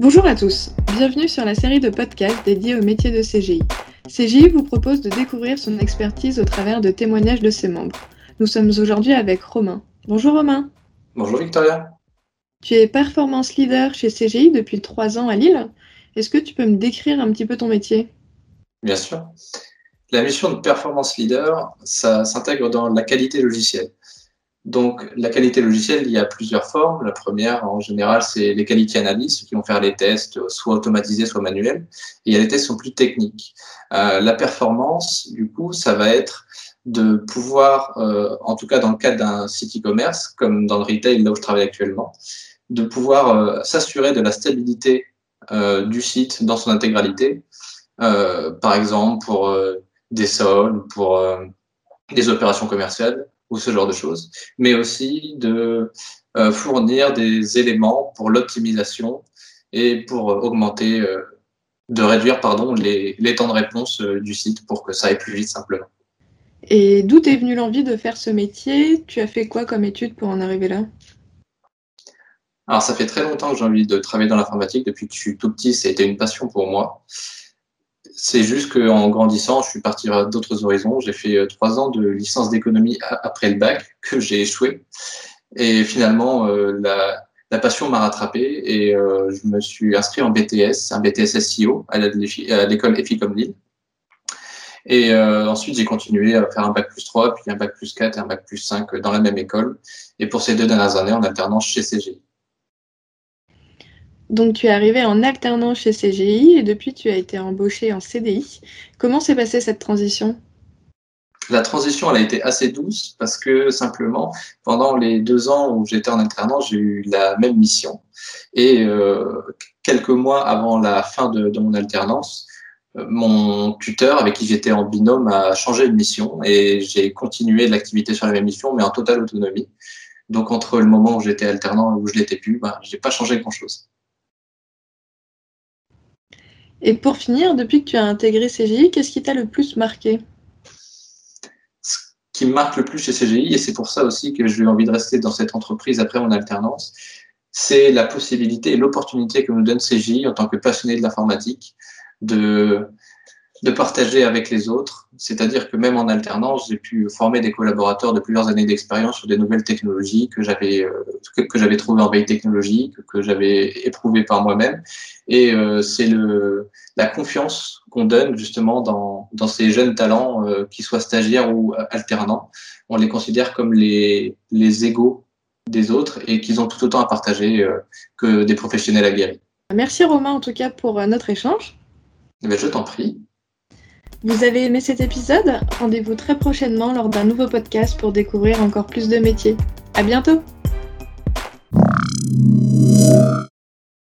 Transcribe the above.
Bonjour à tous, bienvenue sur la série de podcasts dédiée au métier de CGI. CGI vous propose de découvrir son expertise au travers de témoignages de ses membres. Nous sommes aujourd'hui avec Romain. Bonjour Romain. Bonjour Victoria. Tu es performance leader chez CGI depuis trois ans à Lille. Est-ce que tu peux me décrire un petit peu ton métier? Bien sûr. La mission de performance leader, ça s'intègre dans la qualité logicielle. Donc, la qualité logicielle, il y a plusieurs formes. La première, en général, c'est les quality analysts qui vont faire les tests soit automatisés, soit manuels. Et des tests sont plus techniques. Euh, la performance, du coup, ça va être de pouvoir, euh, en tout cas dans le cadre d'un site e-commerce, comme dans le retail, là où je travaille actuellement, de pouvoir euh, s'assurer de la stabilité du site dans son intégralité, par exemple pour des soldes, pour des opérations commerciales ou ce genre de choses, mais aussi de fournir des éléments pour l'optimisation et pour augmenter, de réduire pardon, les, les temps de réponse du site pour que ça aille plus vite simplement. Et d'où t'es venue l'envie de faire ce métier? Tu as fait quoi comme étude pour en arriver là? Alors, ça fait très longtemps que j'ai envie de travailler dans l'informatique. Depuis que je suis tout petit, c'était une passion pour moi. C'est juste qu'en grandissant, je suis parti à d'autres horizons. J'ai fait euh, trois ans de licence d'économie après le bac, que j'ai échoué. Et finalement, euh, la, passion m'a rattrapé et euh, je me suis inscrit en BTS, un BTS SEO à l'école EFICOM Lille. Et ensuite, j'ai continué à faire un bac plus 3, puis un bac plus 4 et un bac plus 5 dans la même école. Et pour ces deux dernières années, en alternance chez CGI. Donc tu es arrivé en alternance chez CGI et depuis tu as été embauché en CDI. Comment s'est passée cette transition? La transition, elle a été assez douce parce que simplement, pendant les deux ans où j'étais en alternance, j'ai eu la même mission. Et euh, quelques mois avant la fin de, mon alternance, euh, mon tuteur avec qui j'étais en binôme a changé de mission et j'ai continué l'activité sur la même mission, mais en totale autonomie. Donc entre le moment où j'étais alternant et où je l'étais plus, bah, j'ai pas changé grand-chose. Et pour finir, depuis que tu as intégré CGI, qu'est-ce qui t'a le plus marqué? Ce qui me marque le plus chez CGI, et c'est pour ça aussi que j'ai envie de rester dans cette entreprise après mon alternance, c'est la possibilité et l'opportunité que nous donne CGI en tant que passionné de l'informatique de, de partager avec les autres. C'est-à-dire que même en alternance, j'ai pu former des collaborateurs de plusieurs années d'expérience sur des nouvelles technologies que j'avais euh, que, que j'avais trouvées en veille technologique, que j'avais éprouvées par moi-même. Et euh, c'est le la confiance qu'on donne justement dans, dans ces jeunes talents, euh, qu'ils soient stagiaires ou alternants. On les considère comme les, les égaux des autres et qu'ils ont tout autant à partager euh, que des professionnels aguerris. Merci Romain en tout cas pour euh, notre échange. Eh ben, je t'en prie. Vous avez aimé cet épisode? Rendez-vous très prochainement lors d'un nouveau podcast pour découvrir encore plus de métiers. À bientôt